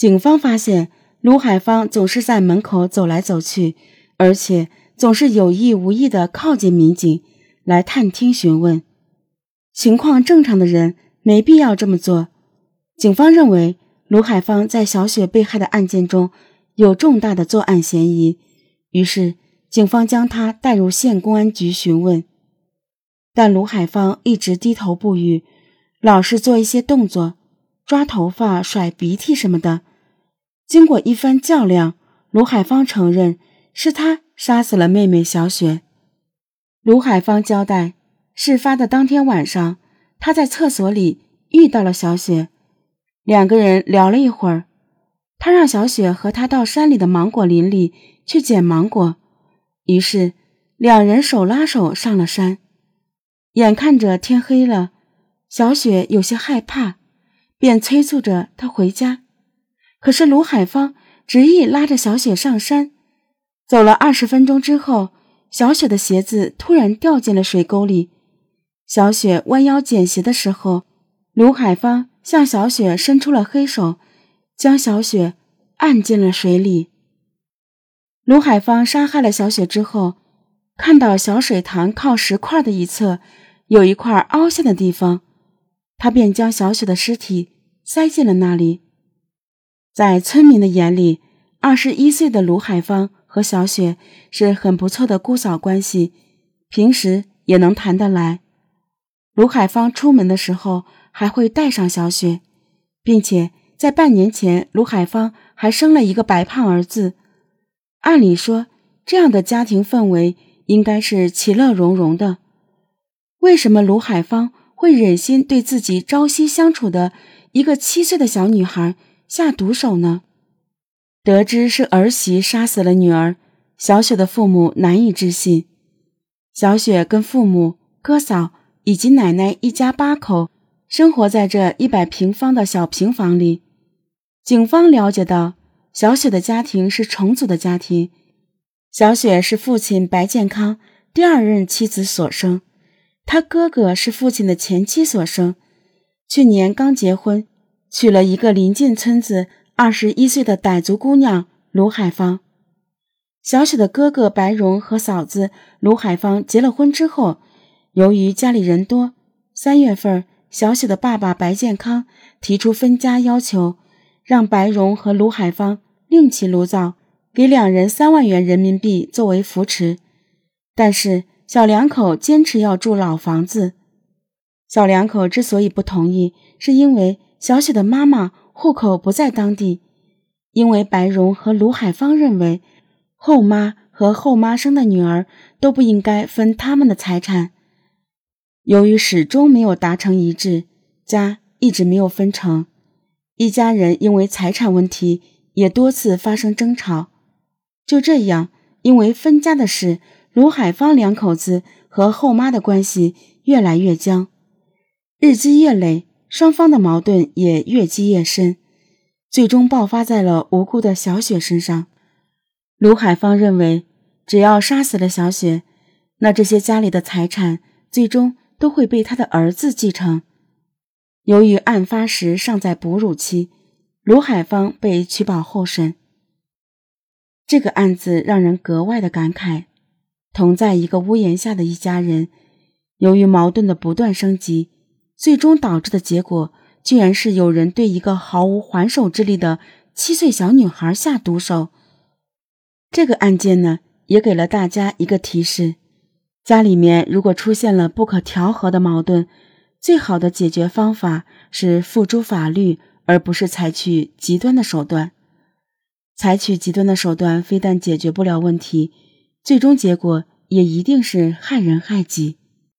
警方发现卢海芳总是在门口走来走去，而且总是有意无意的靠近民警来探听询问。情况正常的人没必要这么做。警方认为卢海芳在小雪被害的案件中有重大的作案嫌疑，于是警方将她带入县公安局询问。但卢海芳一直低头不语，老是做一些动作，抓头发、甩鼻涕什么的。经过一番较量，卢海芳承认是他杀死了妹妹小雪。卢海芳交代，事发的当天晚上，他在厕所里遇到了小雪，两个人聊了一会儿。他让小雪和他到山里的芒果林里去捡芒果，于是两人手拉手上了山。眼看着天黑了，小雪有些害怕，便催促着他回家。可是卢海芳执意拉着小雪上山。走了二十分钟之后，小雪的鞋子突然掉进了水沟里。小雪弯腰捡鞋的时候，卢海芳向小雪伸出了黑手，将小雪按进了水里。卢海芳杀害了小雪之后。看到小水塘靠石块的一侧有一块凹陷的地方，他便将小雪的尸体塞进了那里。在村民的眼里，二十一岁的卢海芳和小雪是很不错的姑嫂关系，平时也能谈得来。卢海芳出门的时候还会带上小雪，并且在半年前，卢海芳还生了一个白胖儿子。按理说，这样的家庭氛围。应该是其乐融融的，为什么卢海芳会忍心对自己朝夕相处的一个七岁的小女孩下毒手呢？得知是儿媳杀死了女儿，小雪的父母难以置信。小雪跟父母、哥嫂以及奶奶一家八口生活在这一百平方的小平房里。警方了解到，小雪的家庭是重组的家庭。小雪是父亲白健康第二任妻子所生，他哥哥是父亲的前妻所生，去年刚结婚，娶了一个邻近村子二十一岁的傣族姑娘卢海芳。小雪的哥哥白荣和嫂子卢海芳结了婚之后，由于家里人多，三月份，小雪的爸爸白健康提出分家要求，让白荣和卢海芳另起炉灶。给两人三万元人民币作为扶持，但是小两口坚持要住老房子。小两口之所以不同意，是因为小雪的妈妈户口不在当地，因为白荣和卢海芳认为后妈和后妈生的女儿都不应该分他们的财产。由于始终没有达成一致，家一直没有分成，一家人因为财产问题也多次发生争吵。就这样，因为分家的事，卢海芳两口子和后妈的关系越来越僵，日积月累，双方的矛盾也越积越深，最终爆发在了无辜的小雪身上。卢海芳认为，只要杀死了小雪，那这些家里的财产最终都会被他的儿子继承。由于案发时尚在哺乳期，卢海芳被取保候审。这个案子让人格外的感慨，同在一个屋檐下的一家人，由于矛盾的不断升级，最终导致的结果，居然是有人对一个毫无还手之力的七岁小女孩下毒手。这个案件呢，也给了大家一个提示：家里面如果出现了不可调和的矛盾，最好的解决方法是付诸法律，而不是采取极端的手段。采取极端的手段，非但解决不了问题，最终结果也一定是害人害己。